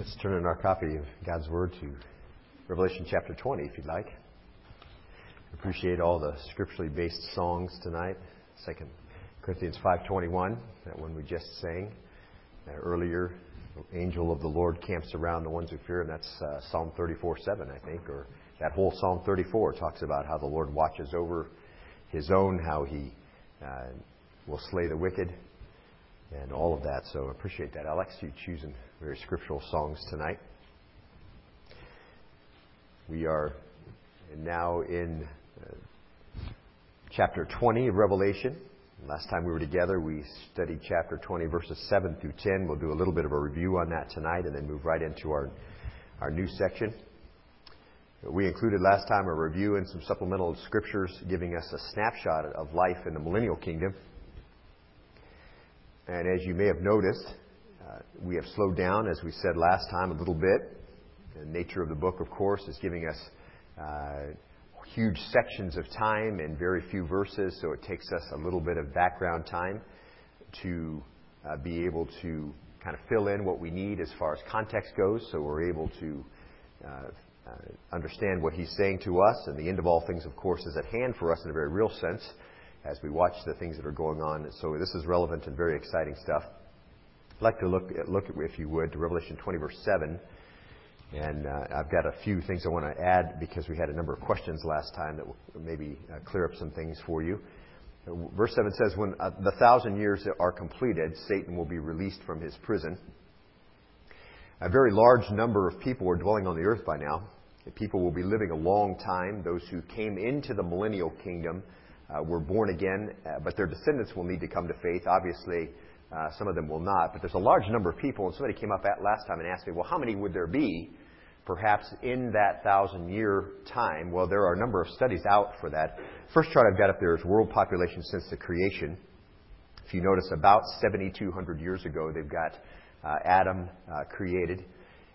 Let's turn in our copy of God's Word to Revelation chapter 20, if you'd like. Appreciate all the scripturally based songs tonight. Second Corinthians 5:21, that one we just sang uh, earlier. Angel of the Lord camps around the ones who fear, and that's uh, Psalm 34:7, I think, or that whole Psalm 34 talks about how the Lord watches over His own, how He uh, will slay the wicked, and all of that. So appreciate that, Alex. You choosing very scriptural songs tonight. We are now in uh, chapter 20 of Revelation. Last time we were together, we studied chapter 20, verses 7 through 10. We'll do a little bit of a review on that tonight and then move right into our, our new section. We included last time a review and some supplemental scriptures giving us a snapshot of life in the millennial kingdom. And as you may have noticed, we have slowed down, as we said last time, a little bit. The nature of the book, of course, is giving us uh, huge sections of time and very few verses, so it takes us a little bit of background time to uh, be able to kind of fill in what we need as far as context goes, so we're able to uh, uh, understand what he's saying to us. And the end of all things, of course, is at hand for us in a very real sense as we watch the things that are going on. So this is relevant and very exciting stuff. I'd like to look, look at, if you would, to Revelation 20, verse 7. And uh, I've got a few things I want to add because we had a number of questions last time that will maybe uh, clear up some things for you. Verse 7 says, When uh, the thousand years are completed, Satan will be released from his prison. A very large number of people are dwelling on the earth by now. People will be living a long time. Those who came into the millennial kingdom uh, were born again, uh, but their descendants will need to come to faith. Obviously, uh, some of them will not. But there's a large number of people, and somebody came up at last time and asked me, well, how many would there be perhaps in that thousand year time? Well, there are a number of studies out for that. First chart I've got up there is world population since the creation. If you notice, about 7,200 years ago, they've got uh, Adam uh, created.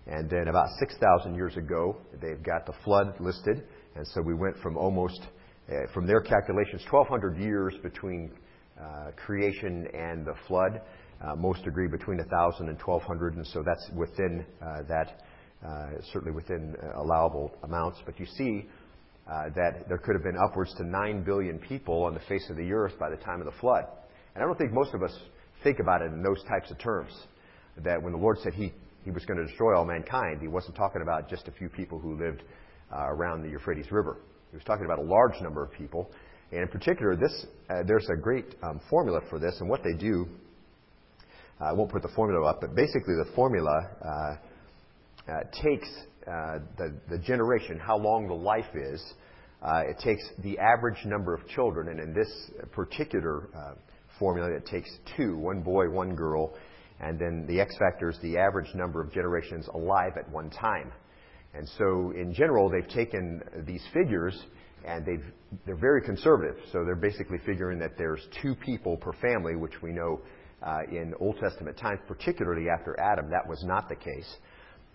And then about 6,000 years ago, they've got the flood listed. And so we went from almost uh, from their calculations, 1,200 years between creation and the flood. Uh, most agree between 1,000 and 1,200, and so that's within uh, that, uh, certainly within uh, allowable amounts. But you see that there could have been upwards to 9 billion people on the face of the earth by the time of the flood. And I don't think most of us think about it in those types of terms. That when the Lord said He, he was going to destroy all mankind, He wasn't talking about just a few people who lived around the Euphrates River. He was talking about a large number of people. And in particular, this, uh, there's a great um, formula for this. And what they do, uh, I won't put the formula up, but basically the formula uh, uh takes the, the generation, how long the life is. It takes the average number of children, and in this particular formula, it takes two one boy, one girl, and then the X factor is the average number of generations alive at one time. And so, in general, they've taken these figures and they've, they're very conservative. So they're basically figuring that there's two people per family, which we know uh, in Old Testament times, particularly after Adam, that was not the case.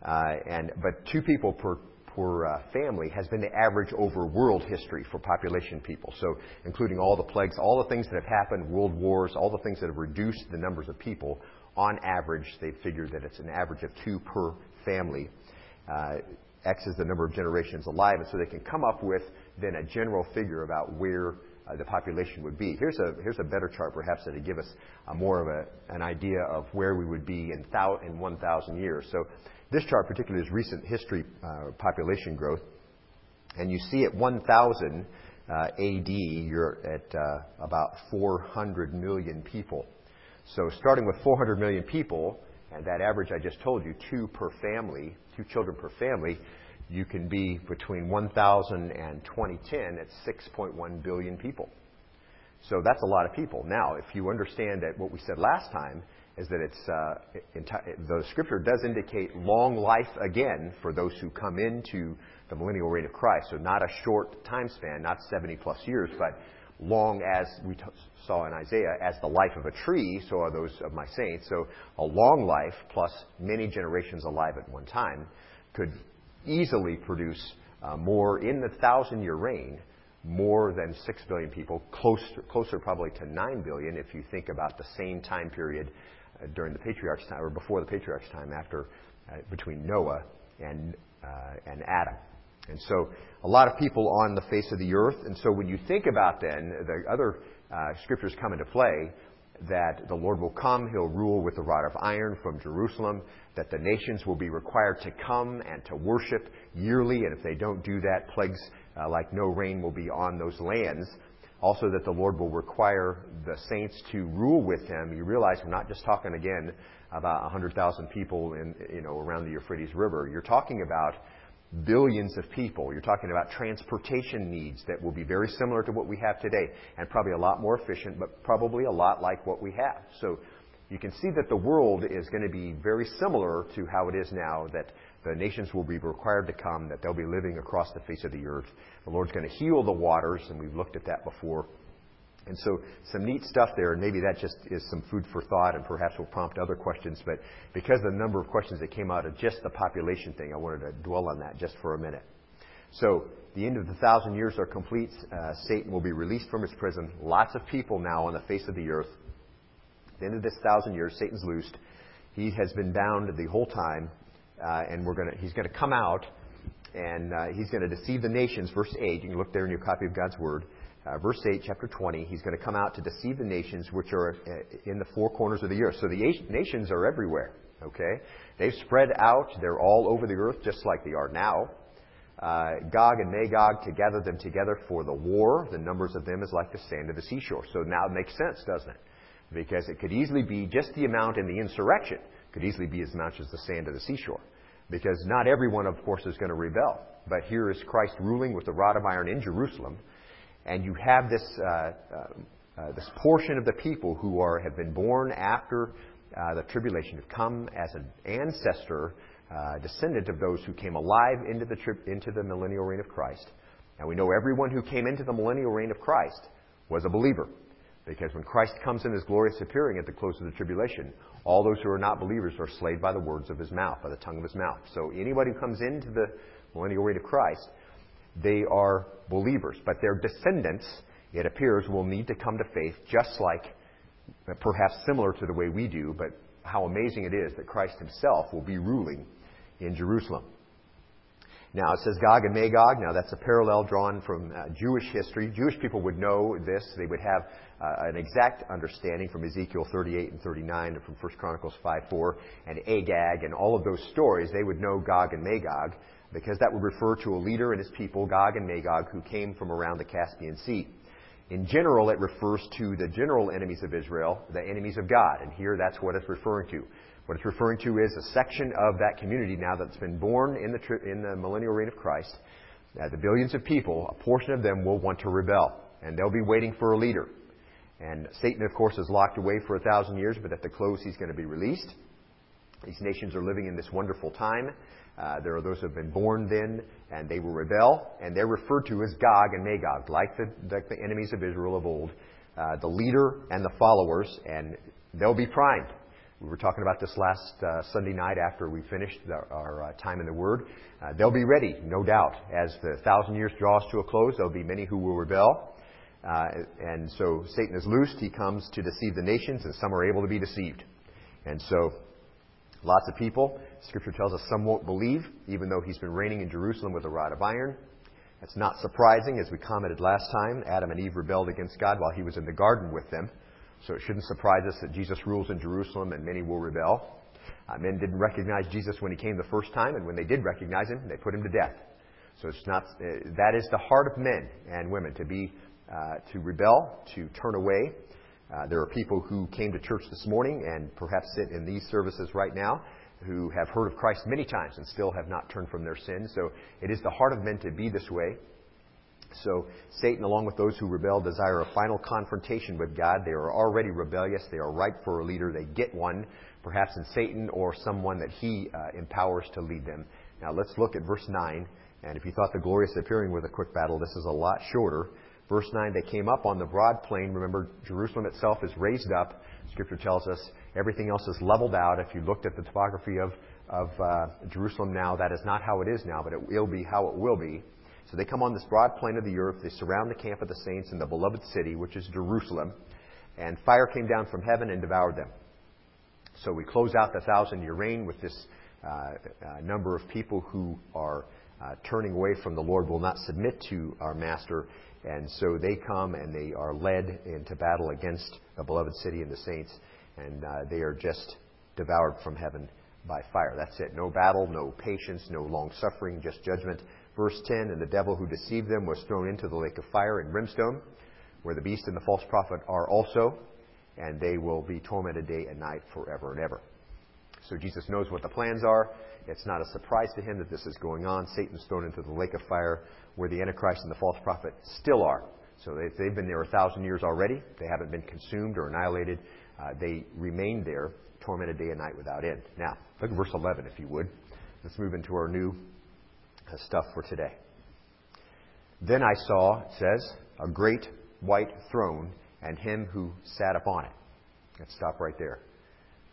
Uh, and but two people per per uh, family has been the average over world history for population people. So including all the plagues, all the things that have happened, world wars, all the things that have reduced the numbers of people. On average, they figured that it's an average of two per family. X is the number of generations alive, and so they can come up with then a general figure about where uh, the population would be. Here's a here's a better chart, perhaps, that would give us more of a, an idea of where we would be in, thou, in 1,000 years. So this chart, particularly, is recent history uh, population growth, and you see at 1,000 uh, AD, you're at uh, about 400 million people. So starting with 400 million people, and that average I just told you, two per family, children per family, you can be between 1,000 and 2010 at 6.1 billion people. So that's a lot of people. Now, if you understand that what we said last time is that it's uh, enti- the scripture does indicate long life again for those who come into the millennial reign of Christ. So not a short time span, not 70 plus years, but long as we t- saw in Isaiah, as the life of a tree, so are those of my saints. So a long life plus many generations alive at one time could easily produce uh, more in the thousand year reign, more than 6 billion people, closer, closer probably to 9 billion if you think about the same time period uh, during the patriarch's time, or before the patriarch's time, after uh, between Noah and, uh, and Adam. And so a lot of people on the face of the earth. And so when you think about then the other uh, scriptures come into play, that the Lord will come, He'll rule with a rod of iron from Jerusalem, that the nations will be required to come and to worship yearly, and if they don't do that, plagues uh, like no rain will be on those lands. Also, that the Lord will require the saints to rule with Him. You realize we're not just talking again about 100,000 people in, you know, around the Euphrates River. You're talking about billions of people. You're talking about transportation needs that will be very similar to what we have today and probably a lot more efficient, but probably a lot like what we have. So you can see that the world is going to be very similar to how it is now, that the nations will be required to come, that they'll be living across the face of the earth. The Lord's going to heal the waters, and we've looked at that before. And so some neat stuff there, and maybe that just is some food for thought and perhaps will prompt other questions. But because of the number of questions that came out of just the population thing, I wanted to dwell on that just for a minute. So the end of the thousand years are complete. Uh, Satan will be released from his prison. Lots of people now on the face of the earth. the end of this thousand years, Satan's loosed. He has been bound the whole time, uh, and we're gonna, he's going to come out, and uh, he's going to deceive the nations. Verse 8, you can look there in your copy of God's Word uh, verse 8, chapter 20, he's going to come out to deceive the nations which are uh, in the four corners of the earth. So the nations are everywhere, okay? They've spread out. They're all over the earth just like they are now. Uh, Gog and Magog to gather them together for the war. The numbers of them is like the sand of the seashore. So now it makes sense, doesn't it? Because it could easily be just the amount in the insurrection could easily be as much as the sand of the seashore. Because not everyone, of course, is going to rebel. But here is Christ ruling with the rod of iron in Jerusalem and you have this, uh, uh, uh, this portion of the people who are, have been born after uh, the tribulation, have come as an ancestor, uh, descendant of those who came alive into the, tri- into the millennial reign of Christ. And we know everyone who came into the millennial reign of Christ was a believer. Because when Christ comes in his glorious appearing at the close of the tribulation, all those who are not believers are slayed by the words of his mouth, by the tongue of his mouth. So anybody who comes into the millennial reign of Christ they are believers. But their descendants, it appears, will need to come to faith just like, perhaps similar to the way we do, but how amazing it is that Christ himself will be ruling in Jerusalem. Now, it says Gog and Magog. Now, that's a parallel drawn from uh, Jewish history. Jewish people would know this. They would have uh, an exact understanding from Ezekiel 38 and 39 and from 1 Chronicles 5 4 and Agag and all of those stories. They would know Gog and Magog because that would refer to a leader and his people, Gog and Magog, who came from around the Caspian Sea. In general, it refers to the general enemies of Israel, the enemies of God, and here that's what it's referring to. What it's referring to is a section of that community now that's been born in the, in the millennial reign of Christ. The billions of people, a portion of them will want to rebel, and they'll be waiting for a leader. And Satan, of course, is locked away for a thousand years, but at the close, he's going to be released. These nations are living in this wonderful time. Uh, there are those who have been born then, and they will rebel, and they're referred to as Gog and Magog, like the, like the enemies of Israel of old, uh, the leader and the followers, and they'll be primed. We were talking about this last uh, Sunday night after we finished the, our uh, time in the Word. Uh, they'll be ready, no doubt. As the thousand years draws to a close, there'll be many who will rebel. And so Satan is loosed. He comes to deceive the nations, and some are able to be deceived. And so Lots of people. Scripture tells us some won't believe, even though he's been reigning in Jerusalem with a rod of iron. That's not surprising, as we commented last time. Adam and Eve rebelled against God while he was in the garden with them. So it shouldn't surprise us that Jesus rules in Jerusalem and many will rebel. Uh, men didn't recognize Jesus when he came the first time, and when they did recognize him, they put him to death. So it's not, uh, that is the heart of men and women, to be, uh, to rebel, to turn away, uh, there are people who came to church this morning and perhaps sit in these services right now who have heard of Christ many times and still have not turned from their sins. So it is the heart of men to be this way. So Satan, along with those who rebel, desire a final confrontation with God. They are already rebellious. They are ripe for a leader. They get one, perhaps in Satan or someone that he uh, empowers to lead them. Now let's look at verse 9. And if you thought the glorious appearing was a quick battle, this is a lot shorter. Verse 9, they came up on the broad plain. Remember, Jerusalem itself is raised up. Scripture tells us everything else is leveled out. If you looked at the topography of, of uh, Jerusalem now, that is not how it is now, but it will be how it will be. So they come on this broad plain of the earth. They surround the camp of the saints in the beloved city, which is Jerusalem. And fire came down from heaven and devoured them. So we close out the thousand year reign with this uh, a number of people who are uh, turning away from the Lord will not submit to our master. And so they come and they are led into battle against the beloved city and the saints, and uh, they are just devoured from heaven by fire. That's it. No battle, no patience, no long suffering, just judgment. Verse 10 And the devil who deceived them was thrown into the lake of fire and brimstone, where the beast and the false prophet are also, and they will be tormented day and night forever and ever. So Jesus knows what the plans are. It's not a surprise to him that this is going on. Satan's thrown into the lake of fire where the Antichrist and the false prophet still are. So they've been there a thousand years already. They haven't been consumed or annihilated. Uh, they remain there, tormented day and night without end. Now, look at verse 11, if you would. Let's move into our new uh, stuff for today. Then I saw, it says, a great white throne and him who sat upon it. Let's stop right there.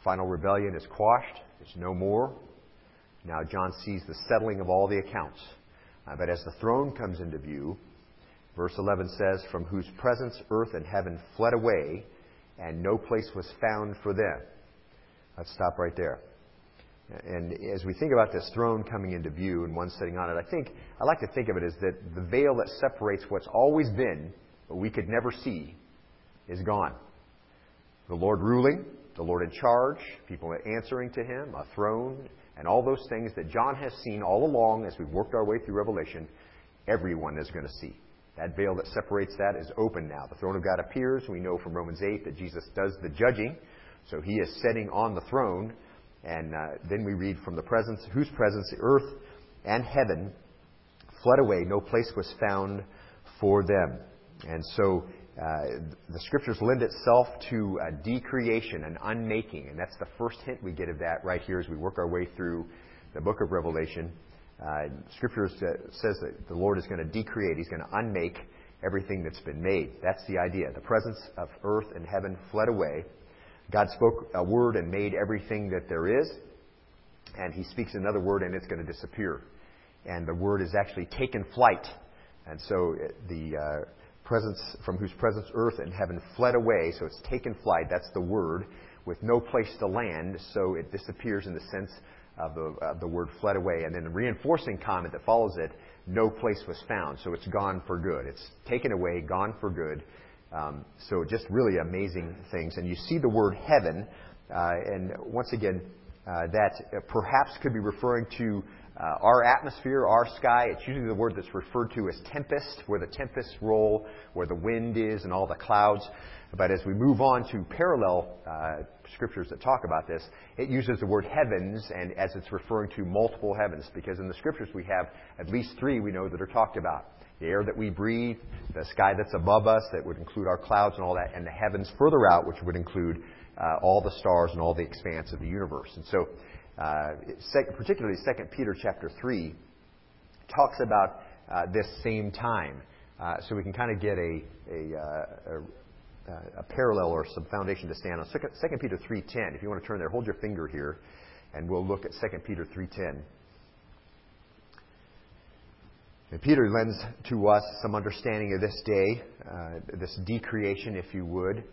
Final rebellion is quashed. It's no more. Now John sees the settling of all the accounts. Uh, but as the throne comes into view, verse 11 says, From whose presence earth and heaven fled away, and no place was found for them. Let's stop right there. And as we think about this throne coming into view and one sitting on it, I think I like to think of it as that the veil that separates what's always been, but we could never see, is gone. The Lord ruling, the Lord in charge, people answering to Him, a throne, and all those things that John has seen all along as we've worked our way through Revelation, everyone is going to see. That veil that separates that is open now. The throne of God appears. We know from Romans 8 that Jesus does the judging. So he is sitting on the throne. And uh, then we read from the presence, whose presence the earth and heaven fled away. No place was found for them. And so uh, the scriptures lend itself to a decreation, an unmaking, and that's the first hint we get of that right here as we work our way through the book of Revelation. Uh, scripture says that the Lord is going to decreate; He's going to unmake everything that's been made. That's the idea. The presence of earth and heaven fled away. God spoke a word and made everything that there is, and He speaks another word and it's going to disappear. And the word is actually taken flight. And so uh, the uh, presence, from whose presence earth and heaven fled away, so it's taken flight, that's the word, with no place to land, so it disappears in the sense of the, of the word fled away. And then the reinforcing comment that follows it, no place was found, so it's gone for good. It's taken away, gone for good. Um, so just really amazing things. And you see the word heaven, uh, and once again, uh, that perhaps could be referring to uh, our atmosphere, our sky, it's usually the word that's referred to as tempest, where the tempests roll, where the wind is, and all the clouds. But as we move on to parallel uh, scriptures that talk about this, it uses the word heavens, and as it's referring to multiple heavens, because in the scriptures we have at least three we know that are talked about. The air that we breathe, the sky that's above us, that would include our clouds and all that, and the heavens further out, which would include uh, all the stars and all the expanse of the universe. And so uh, particularly 2 Peter chapter 3, talks about uh, this same time. Uh, so we can kind of get a, a, uh, a, a, parallel or some foundation to stand on. 2 Peter 3.10, if you want to turn there, hold your finger here, and we'll look at 2 Peter 3.10. And Peter lends to us some understanding of this day, uh, this decreation, if you would.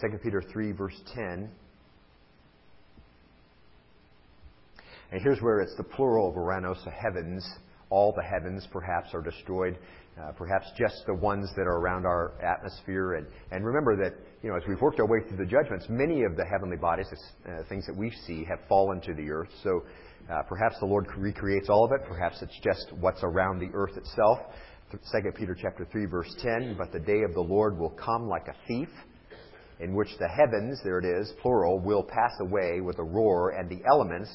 2 Peter 3, verse 10. And here's where it's the plural of Ouranos, the heavens. All the heavens perhaps are destroyed. Uh, perhaps just the ones that are around our atmosphere. And, and remember that, you know, as we've worked our way through the judgments, many of the heavenly bodies, uh, things that we see, have fallen to the earth. So uh, perhaps the Lord recreates all of it. Perhaps it's just what's around the earth itself. 2 Peter chapter 3, verse 10, But the day of the Lord will come like a thief, in which the heavens, there it is, plural, will pass away with a roar, and the elements,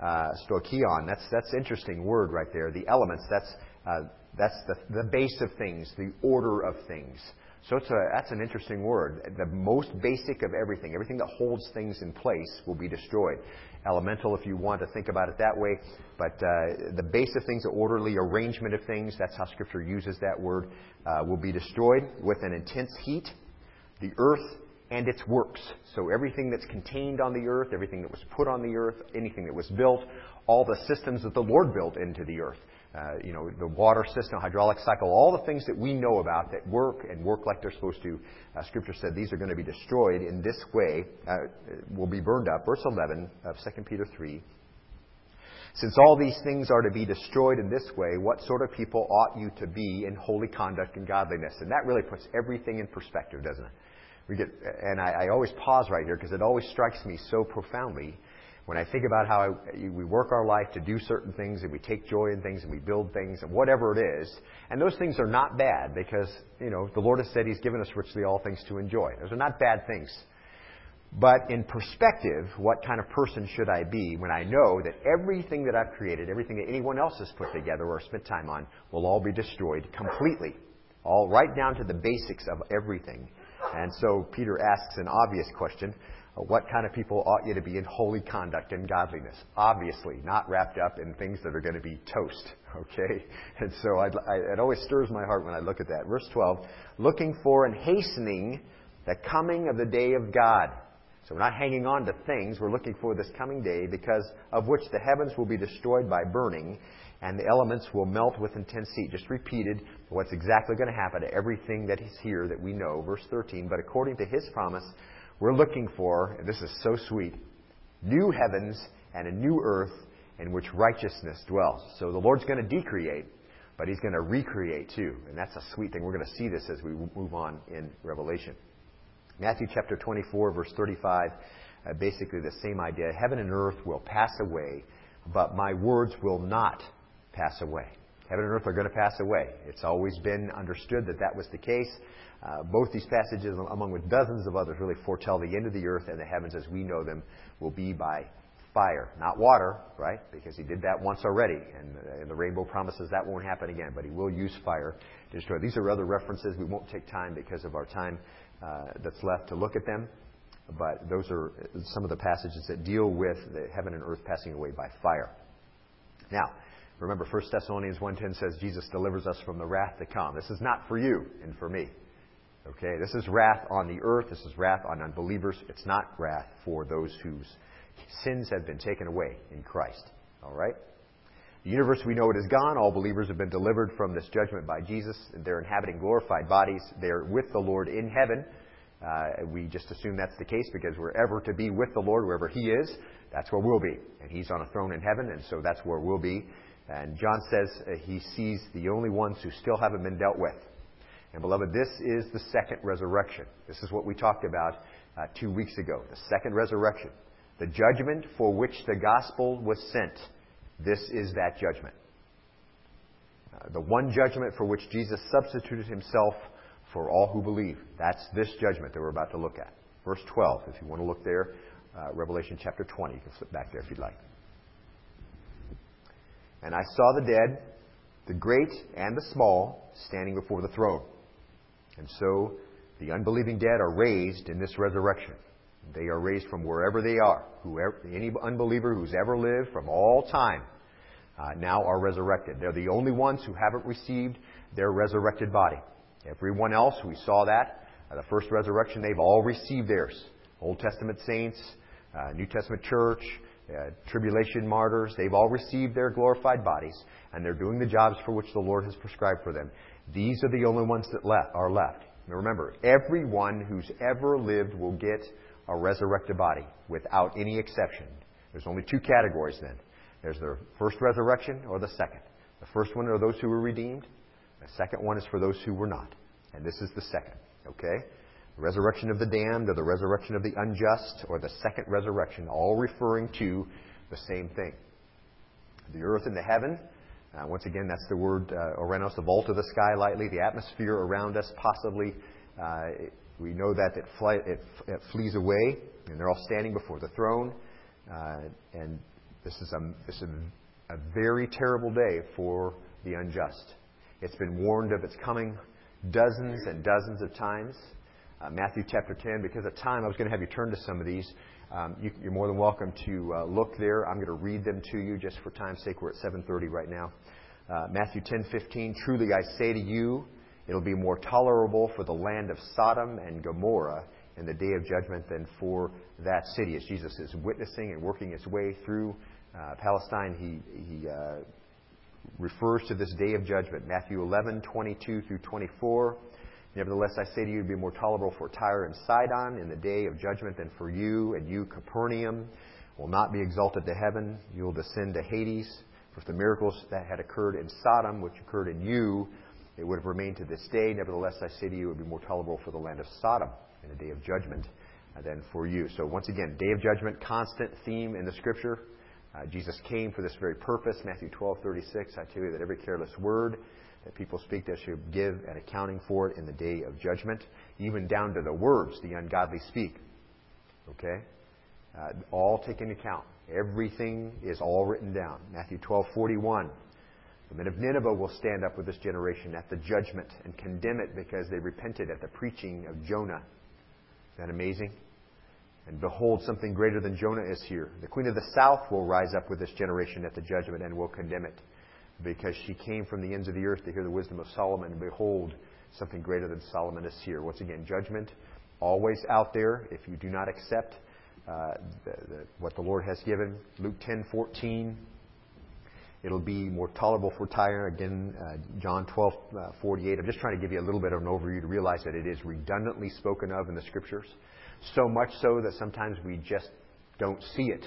uh, stoichion. That's that's interesting word right there. The elements. That's uh, that's the the base of things, the order of things. So it's a, that's an interesting word. The most basic of everything, everything that holds things in place, will be destroyed. Elemental, if you want to think about it that way, but uh, the base of things, the orderly arrangement of things, that's how Scripture uses that word, uh, will be destroyed with an intense heat. The earth and its works. So everything that's contained on the earth, everything that was put on the earth, anything that was built, all the systems that the Lord built into the earth. Uh, you know, the water system, hydraulic cycle, all the things that we know about that work and work like they're supposed to. Uh, scripture said these are going to be destroyed in this way, uh, will be burned up. Verse 11 of 2 Peter 3. Since all these things are to be destroyed in this way, what sort of people ought you to be in holy conduct and godliness? And that really puts everything in perspective, doesn't it? We get, and I, I always pause right here because it always strikes me so profoundly when I think about how I, we work our life to do certain things and we take joy in things and we build things and whatever it is, and those things are not bad because, you know, the Lord has said He's given us richly all things to enjoy. Those are not bad things. But in perspective, what kind of person should I be when I know that everything that I've created, everything that anyone else has put together or spent time on, will all be destroyed completely? All right down to the basics of everything. And so Peter asks an obvious question uh, what kind of people ought you to be in holy conduct and godliness? Obviously, not wrapped up in things that are going to be toast, okay? And so I'd, I, it always stirs my heart when I look at that. Verse 12, looking for and hastening the coming of the day of God. So we're not hanging on to things, we're looking for this coming day because of which the heavens will be destroyed by burning and the elements will melt with intense heat. Just repeated what's exactly going to happen to everything that is here that we know. Verse 13, but according to his promise, we're looking for, and this is so sweet, new heavens and a new earth in which righteousness dwells. So the Lord's going to decreate, but He's going to recreate too. And that's a sweet thing. We're going to see this as we move on in Revelation. Matthew chapter 24, verse 35, uh, basically the same idea. Heaven and earth will pass away, but my words will not pass away. Heaven and earth are going to pass away. It's always been understood that that was the case. Uh, both these passages, among with dozens of others, really foretell the end of the earth and the heavens as we know them will be by fire, not water, right? Because he did that once already, and, uh, and the rainbow promises that won't happen again. But he will use fire to destroy. These are other references. We won't take time because of our time uh, that's left to look at them. But those are some of the passages that deal with the heaven and earth passing away by fire. Now, remember 1 Thessalonians 1.10 says Jesus delivers us from the wrath to come. This is not for you and for me. Okay, this is wrath on the earth. This is wrath on unbelievers. It's not wrath for those whose sins have been taken away in Christ. All right? The universe we know it is gone. All believers have been delivered from this judgment by Jesus. They're inhabiting glorified bodies. They're with the Lord in heaven. Uh, we just assume that's the case because we're ever to be with the Lord wherever He is. That's where we'll be. And He's on a throne in heaven, and so that's where we'll be. And John says uh, he sees the only ones who still haven't been dealt with. And beloved, this is the second resurrection. This is what we talked about uh, two weeks ago. The second resurrection. The judgment for which the gospel was sent. This is that judgment. Uh, the one judgment for which Jesus substituted himself for all who believe. That's this judgment that we're about to look at. Verse 12, if you want to look there, uh, Revelation chapter 20. You can flip back there if you'd like. And I saw the dead, the great and the small, standing before the throne. And so the unbelieving dead are raised in this resurrection. They are raised from wherever they are. Whoever, any unbeliever who's ever lived from all time uh, now are resurrected. They're the only ones who haven't received their resurrected body. Everyone else, we saw that. Uh, the first resurrection, they've all received theirs. Old Testament saints, uh, New Testament church, uh, tribulation martyrs, they've all received their glorified bodies, and they're doing the jobs for which the Lord has prescribed for them. These are the only ones that are left. Now remember, everyone who's ever lived will get a resurrected body without any exception. There's only two categories then. There's the first resurrection or the second. The first one are those who were redeemed. The second one is for those who were not. And this is the second. Okay? The resurrection of the damned or the resurrection of the unjust or the second resurrection, all referring to the same thing. The earth and the heaven uh, once again, that's the word uh, ouranos, the vault of the sky lightly, the atmosphere around us possibly. Uh, we know that it, fly, it, it, flees away, and they're all standing before the throne. Uh, and this is, a, this is a, a very terrible day for the unjust. It's been warned of its coming dozens and dozens of times. Uh, Matthew chapter 10, because of time, I was going to have you turn to some of these. Um, you, are more than welcome to uh, look there. I'm going to read them to you just for time's sake. We're at 7:30 right now. Uh, Matthew 10:15. Truly I say to you, it'll be more tolerable for the land of Sodom and Gomorrah and the day of judgment than for that city. As Jesus is witnessing and working his way through uh, Palestine, he, he uh, refers to this day of judgment. Matthew 11, 22 through 24. Nevertheless, I say to you, it would be more tolerable for Tyre and Sidon in the day of judgment than for you, and you, Capernaum, will not be exalted to heaven. You will descend to Hades. For if the miracles that had occurred in Sodom, which occurred in you, it would have remained to this day. Nevertheless, I say to you, it would be more tolerable for the land of Sodom in the day of judgment than for you. So, once again, day of judgment, constant theme in the Scripture. Uh, Jesus came for this very purpose. Matthew 12:36. I tell you that every careless word that people speak, they should give an accounting for it in the day of judgment, even down to the words the ungodly speak. Okay, uh, all taken into account. Everything is all written down. Matthew 12:41. The men of Nineveh will stand up with this generation at the judgment and condemn it because they repented at the preaching of Jonah. Is that amazing? And behold, something greater than Jonah is here. The queen of the south will rise up with this generation at the judgment and will condemn it because she came from the ends of the earth to hear the wisdom of Solomon. And behold, something greater than Solomon is here. Once again, judgment always out there if you do not accept uh, the, the, what the Lord has given. Luke 10:14. It'll be more tolerable for Tyre. Again, uh, John 12, uh, 48. I'm just trying to give you a little bit of an overview to realize that it is redundantly spoken of in the Scriptures. So much so that sometimes we just don't see it.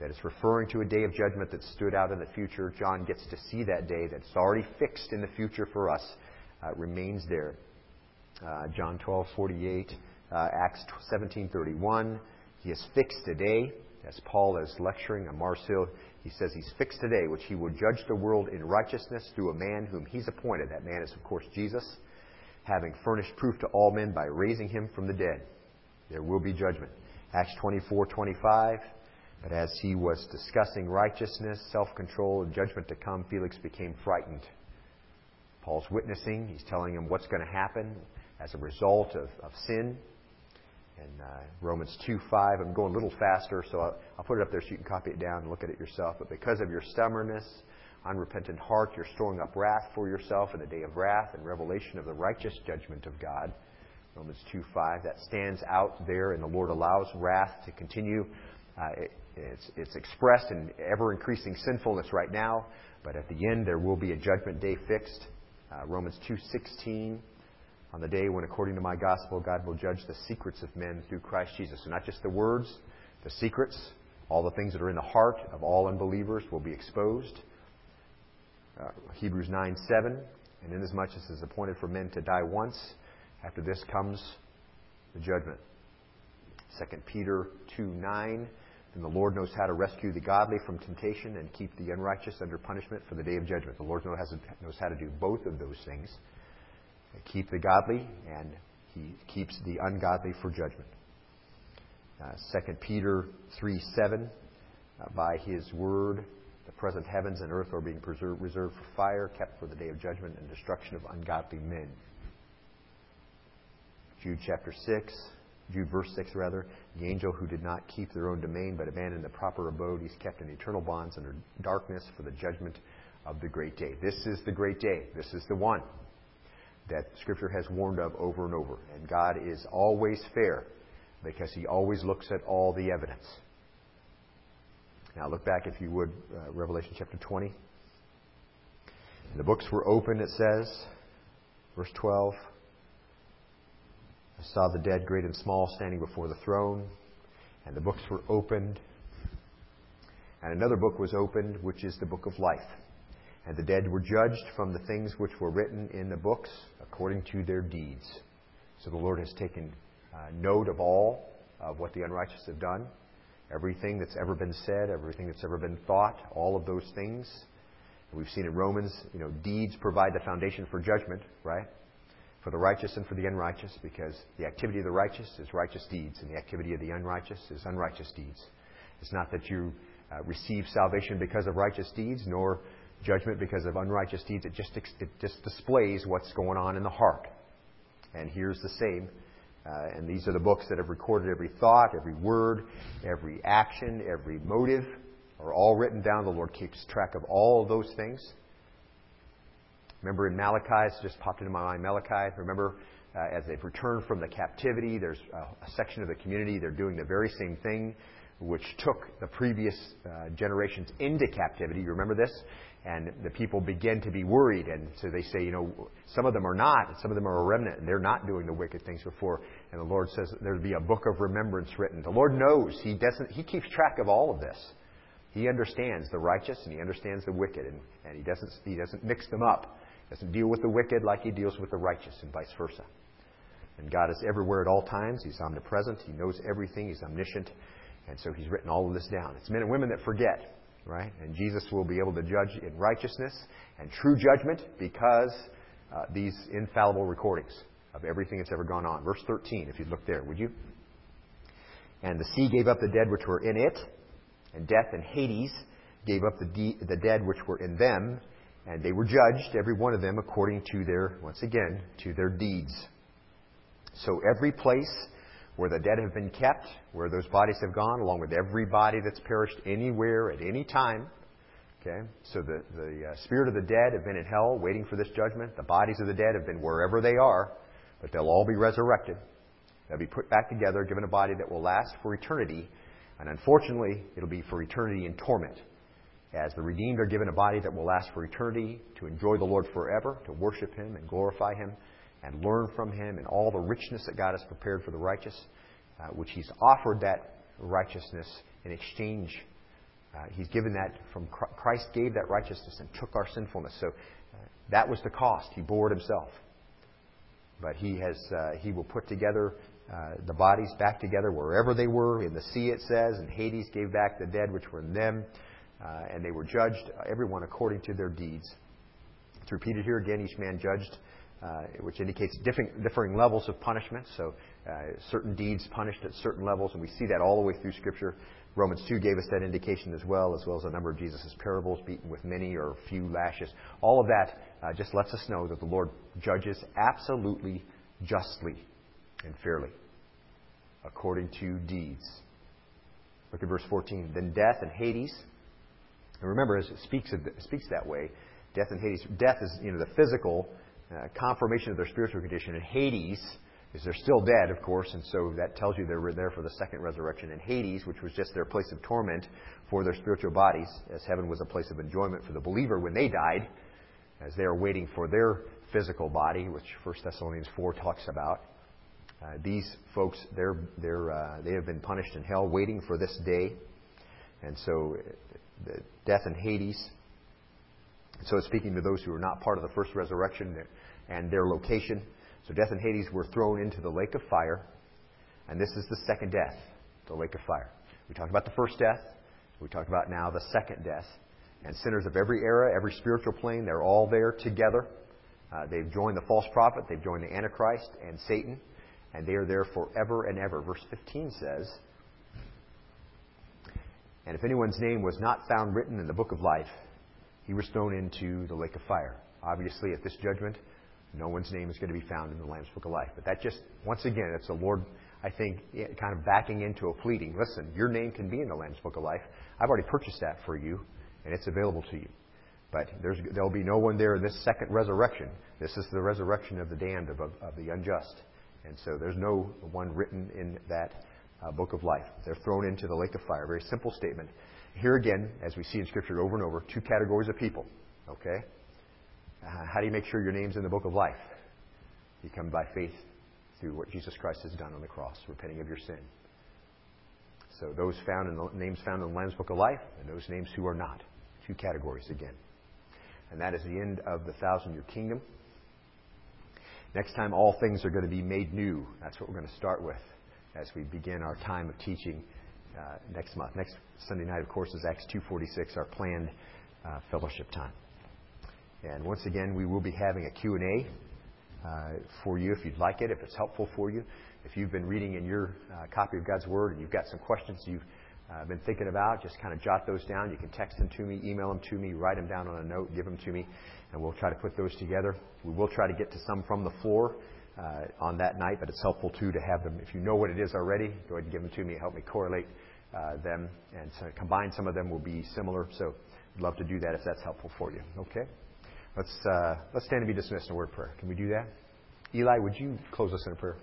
That it's referring to a day of judgment that stood out in the future. John gets to see that day that's already fixed in the future for us. Uh, remains there. Uh, John 12, 48. Uh, Acts 17, 31. He has fixed a day. As Paul is lecturing on Mars Hill, he says he's fixed a day which he will judge the world in righteousness through a man whom he's appointed. That man is, of course, Jesus, having furnished proof to all men by raising him from the dead. There will be judgment. Acts 24, 25. But as he was discussing righteousness, self control, and judgment to come, Felix became frightened. Paul's witnessing. He's telling him what's going to happen as a result of, of sin in uh, Romans 2 5. I'm going a little faster, so I'll, I'll, put it up there so you can copy it down and look at it yourself. But because of your stubbornness, unrepentant heart, you're storing up wrath for yourself in the day of wrath and revelation of the righteous judgment of God. Romans 2 5. That stands out there, and the Lord allows wrath to continue. Uh, it, it's, it's expressed in ever increasing sinfulness right now, but at the end there will be a judgment day fixed. Uh, Romans 2:16 on the day when, according to my gospel, God will judge the secrets of men through Christ Jesus. So not just the words, the secrets, all the things that are in the heart of all unbelievers will be exposed. Uh, Hebrews 9 7. And inasmuch as it is appointed for men to die once, after this comes the judgment. 2 Peter 2 9. And the Lord knows how to rescue the godly from temptation and keep the unrighteous under punishment for the day of judgment. The Lord knows how to do both of those things keep the godly, and he keeps the ungodly for judgment. Uh, 2 Peter 3 7. Uh, by his word, the present heavens and earth are being preserved, reserved for fire, kept for the day of judgment and destruction of ungodly men. Jude chapter 6, Jude verse 6 rather, the angel who did not keep their own domain but abandoned the proper abode, he's kept in eternal bonds under darkness for the judgment of the great day. This is the great day. This is the one that Scripture has warned of over and over. And God is always fair because He always looks at all the evidence. Now, look back, if you would, uh, Revelation chapter 20. The books were opened, it says, verse 12. I saw the dead, great and small, standing before the throne, and the books were opened. And another book was opened, which is the book of life. And the dead were judged from the things which were written in the books according to their deeds. So the Lord has taken uh, note of all of what the unrighteous have done, everything that's ever been said, everything that's ever been thought, all of those things. We've seen in Romans, you know, deeds provide the foundation for judgment, right? For the righteous and for the unrighteous, because the activity of the righteous is righteous deeds, and the activity of the unrighteous is unrighteous deeds. It's not that you uh, receive salvation because of righteous deeds, nor judgment because of unrighteous deeds. It just, it just displays what's going on in the heart. And here's the same. Uh, and these are the books that have recorded every thought, every word, every action, every motive, are all written down. The Lord keeps track of all of those things. Remember in Malachi, it just popped into my mind, Malachi, remember uh, as they've returned from the captivity. There's a, a, section of the community, they're doing the very same thing which took the previous uh, generations into captivity. You remember this? And the people begin to be worried, and so they say, you know, some of them are not, some of them are a remnant, and they're not doing the wicked things before. And the Lord says there'll be a book of remembrance written. The Lord knows. He doesn't. He keeps track of all of this. He understands the righteous and he understands the wicked, and, and he doesn't he doesn't mix them up. Doesn't deal with the wicked like he deals with the righteous, and vice versa. And God is everywhere at all times. He's omnipresent. He knows everything. He's omniscient. And so he's written all of this down. It's men and women that forget, right? And Jesus will be able to judge in righteousness and true judgment because uh, these infallible recordings of everything that's ever gone on. Verse 13, if you'd look there, would you? And the sea gave up the dead which were in it, and death and Hades gave up the, de- the dead which were in them, and they were judged, every one of them, according to their, once again, to their deeds. So every place where the dead have been kept, where those bodies have gone, along with every body that's perished anywhere at any time. Okay? So the, the uh, spirit of the dead have been in hell waiting for this judgment. The bodies of the dead have been wherever they are, but they'll all be resurrected. They'll be put back together, given a body that will last for eternity. And unfortunately, it'll be for eternity in torment. As the redeemed are given a body that will last for eternity, to enjoy the Lord forever, to worship Him and glorify Him and learn from him and all the richness that God has prepared for the righteous, uh, which he's offered that righteousness in exchange. Uh, he's given that from Christ gave that righteousness and took our sinfulness. So uh, that was the cost. He bore it himself. But he has uh, he will put together uh, the bodies back together wherever they were in the sea. It says, and Hades gave back the dead which were in them, uh, and they were judged everyone according to their deeds. It's repeated here again. Each man judged uh, which indicates differing, differing, levels of punishment. So, uh, certain deeds punished at certain levels, and we see that all the way through Scripture. Romans 2 gave us that indication as well, as well as a number of Jesus' parables, beaten with many or few lashes. All of that uh, just lets us know that the Lord judges absolutely justly and fairly, according to deeds. Look at verse 14. Then death and Hades, and remember, as it speaks, speaks that way, death and Hades. Death is, you know, the physical uh, confirmation of their spiritual condition. And Hades is they're still dead, of course, and so that tells you they're there for the second resurrection. And Hades, which was just their place of torment for their spiritual bodies, as heaven was a place of enjoyment for the believer when they died, as they are waiting for their physical body, which 1 Thessalonians 4 talks about. Uh, these folks, they're, they're, uh, they have been punished in hell, waiting for this day. And so, death in Hades. So it's speaking to those who are not part of the first resurrection and their location. So death and Hades were thrown into the lake of fire. And this is the second death, the lake of fire. We talked about the first death. We talked about now the second death. And sinners of every era, every spiritual plane, they're all there together. Uh, they've joined the false prophet, they've joined the Antichrist and Satan, and they are there forever and ever. Verse 15 says, And if anyone's name was not found written in the book of life, he was thrown into the lake of fire. Obviously, at this judgment, no one's name is going to be found in the Lamb's Book of Life. But that just, once again, it's the Lord, I think, kind of backing into a pleading. Listen, your name can be in the Lamb's Book of Life. I've already purchased that for you, and it's available to you. But there'll be no one there in this second resurrection. This is the resurrection of the damned, of, of the unjust. And so there's no one written in that uh, book of life. They're thrown into the lake of fire. Very simple statement. Here again, as we see in Scripture over and over, two categories of people. Okay? Uh, how do you make sure your name's in the book of life? You come by faith through what Jesus Christ has done on the cross, repenting of your sin. So those found in the names found in the Lamb's Book of Life, and those names who are not. Two categories again. And that is the end of the thousand year kingdom. Next time, all things are going to be made new. That's what we're going to start with as we begin our time of teaching uh, next month. Next Sunday night, of course, is Acts 2:46, our planned uh, fellowship time. And once again, we will be having a Q&A uh, for you if you'd like it, if it's helpful for you. If you've been reading in your uh, copy of God's Word and you've got some questions you've uh, been thinking about, just kind of jot those down. You can text them to me, email them to me, write them down on a note, give them to me, and we'll try to put those together. We will try to get to some from the floor uh, on that night, but it's helpful too to have them. If you know what it is already, go ahead and give them to me. Help me correlate uh, them, and so combine some of them will be similar. So, I'd love to do that if that's helpful for you. Okay. Let's, uh, let's stand and be dismissed in a word prayer. Can we do that? Eli, would you close us in a prayer?